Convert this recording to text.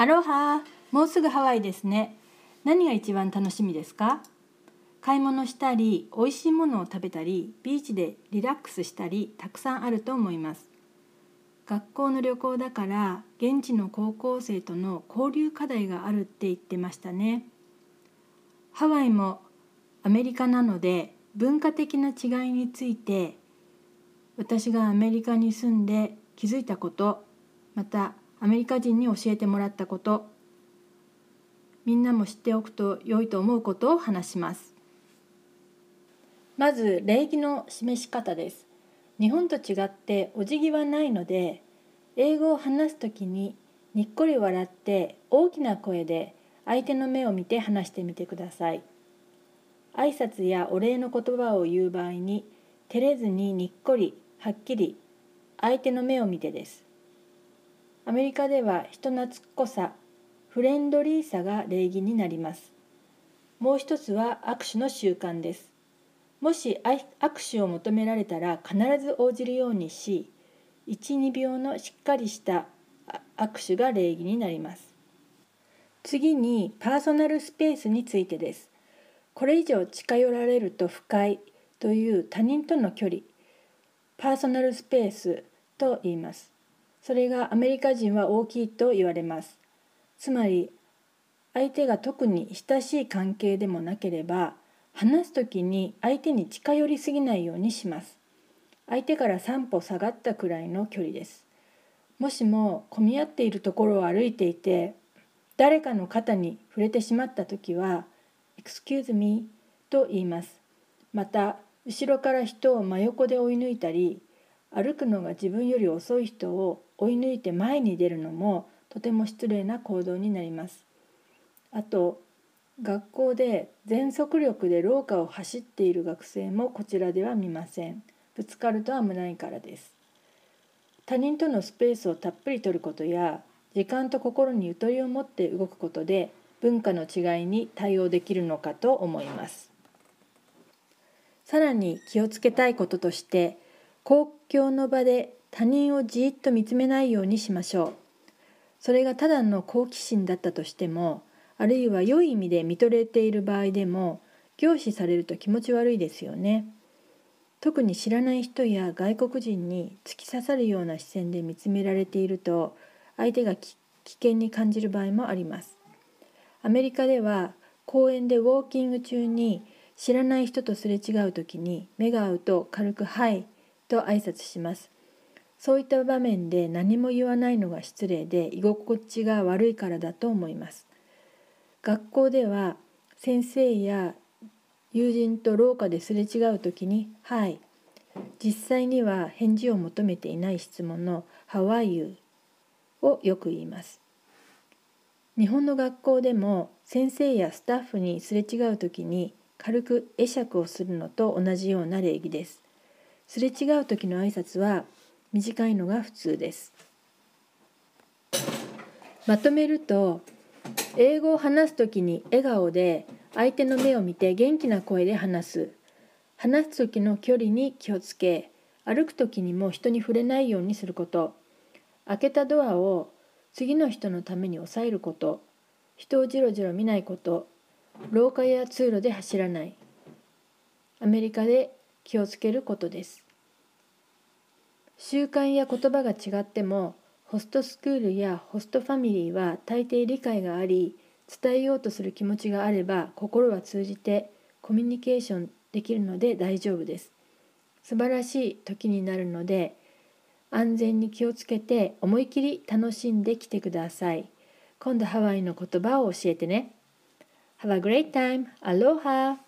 アロハ。もうすぐハワイですね。何が一番楽しみですか？買い物したり美味しいものを食べたりビーチでリラックスしたりたくさんあると思います。学校の旅行だから現地の高校生との交流課題があるって言ってましたね。ハワイもアメリカなので文化的な違いについて私がアメリカに住んで気づいたことまたアメリカ人に教えてもらったこと。みんなも知っておくと良いと思うことを話します。まず礼儀の示し方です。日本と違ってお辞儀はないので英語を話す時ににっこり笑って大きな声で相手の目を見て話してみてください。挨拶やお礼の言葉を言う場合に照れずににっこりはっきり相手の目を見てです。アメリカでは人懐っこさフレンドリーさが礼儀になります。もう一つは握手の習慣です。もし握手を求められたら必ず応じるようにし12秒のしっかりした握手が礼儀になります。次にパーソナルスペースについてです。これ以上近寄られると不快という他人との距離パーソナルスペースと言います。それがアメリカ人は大きいと言われます。つまり相手が特に親しい関係でもなければ話す時に相手に近寄りすぎないようにします。相手から3歩下がったくらいの距離です。もしも混み合っているところを歩いていて誰かの肩に触れてしまった時は「Excuse me」と言います。また後ろから人を真横で追い抜いたり歩くのが自分より遅い人を追い抜いて前に出るのもとても失礼な行動になります。あと学校で全速力で廊下を走っている学生もこちらでは見ません。ぶつかると危ないからです。他人とのスペースをたっぷり取ることや時間と心にゆとりを持って動くことで文化の違いに対応できるのかと思います。さらに気をつけたいこととして公共の場で他人をじっと見つめないようにしましょう。それがただの好奇心だったとしてもあるいは良い意味で見とれている場合でも凝視されると気持ち悪いですよね。特に知らない人や外国人に突き刺さるような視線で見つめられていると相手が危険に感じる場合もあります。アメリカでは公園でウォーキング中に知らない人とすれ違う時に目が合うと軽く「はい」と挨拶します。そういった場面で何も言わないのが失礼で居心地が悪いからだと思います学校では先生や友人と廊下ですれ違う時に「はい」実際には返事を求めていない質問の「How are you?」をよく言います日本の学校でも先生やスタッフにすれ違う時に軽く会釈をするのと同じような礼儀ですすれ違う時の挨拶は短いのが普通です。まとめると英語を話す時に笑顔で相手の目を見て元気な声で話す。話す時の距離に気をつけ歩く時にも人に触れないようにすること。開けたドアを次の人のために押さえること。人をじろじろ見ないこと。廊下や通路で走らない。アメリカで気をつけることです。習慣や言葉が違ってもホストスクールやホストファミリーは大抵理解があり伝えようとする気持ちがあれば心は通じてコミュニケーションできるので大丈夫です素晴らしい時になるので安全に気をつけて思い切り楽しんできてください今度ハワイの言葉を教えてね Have a great time! Aloha!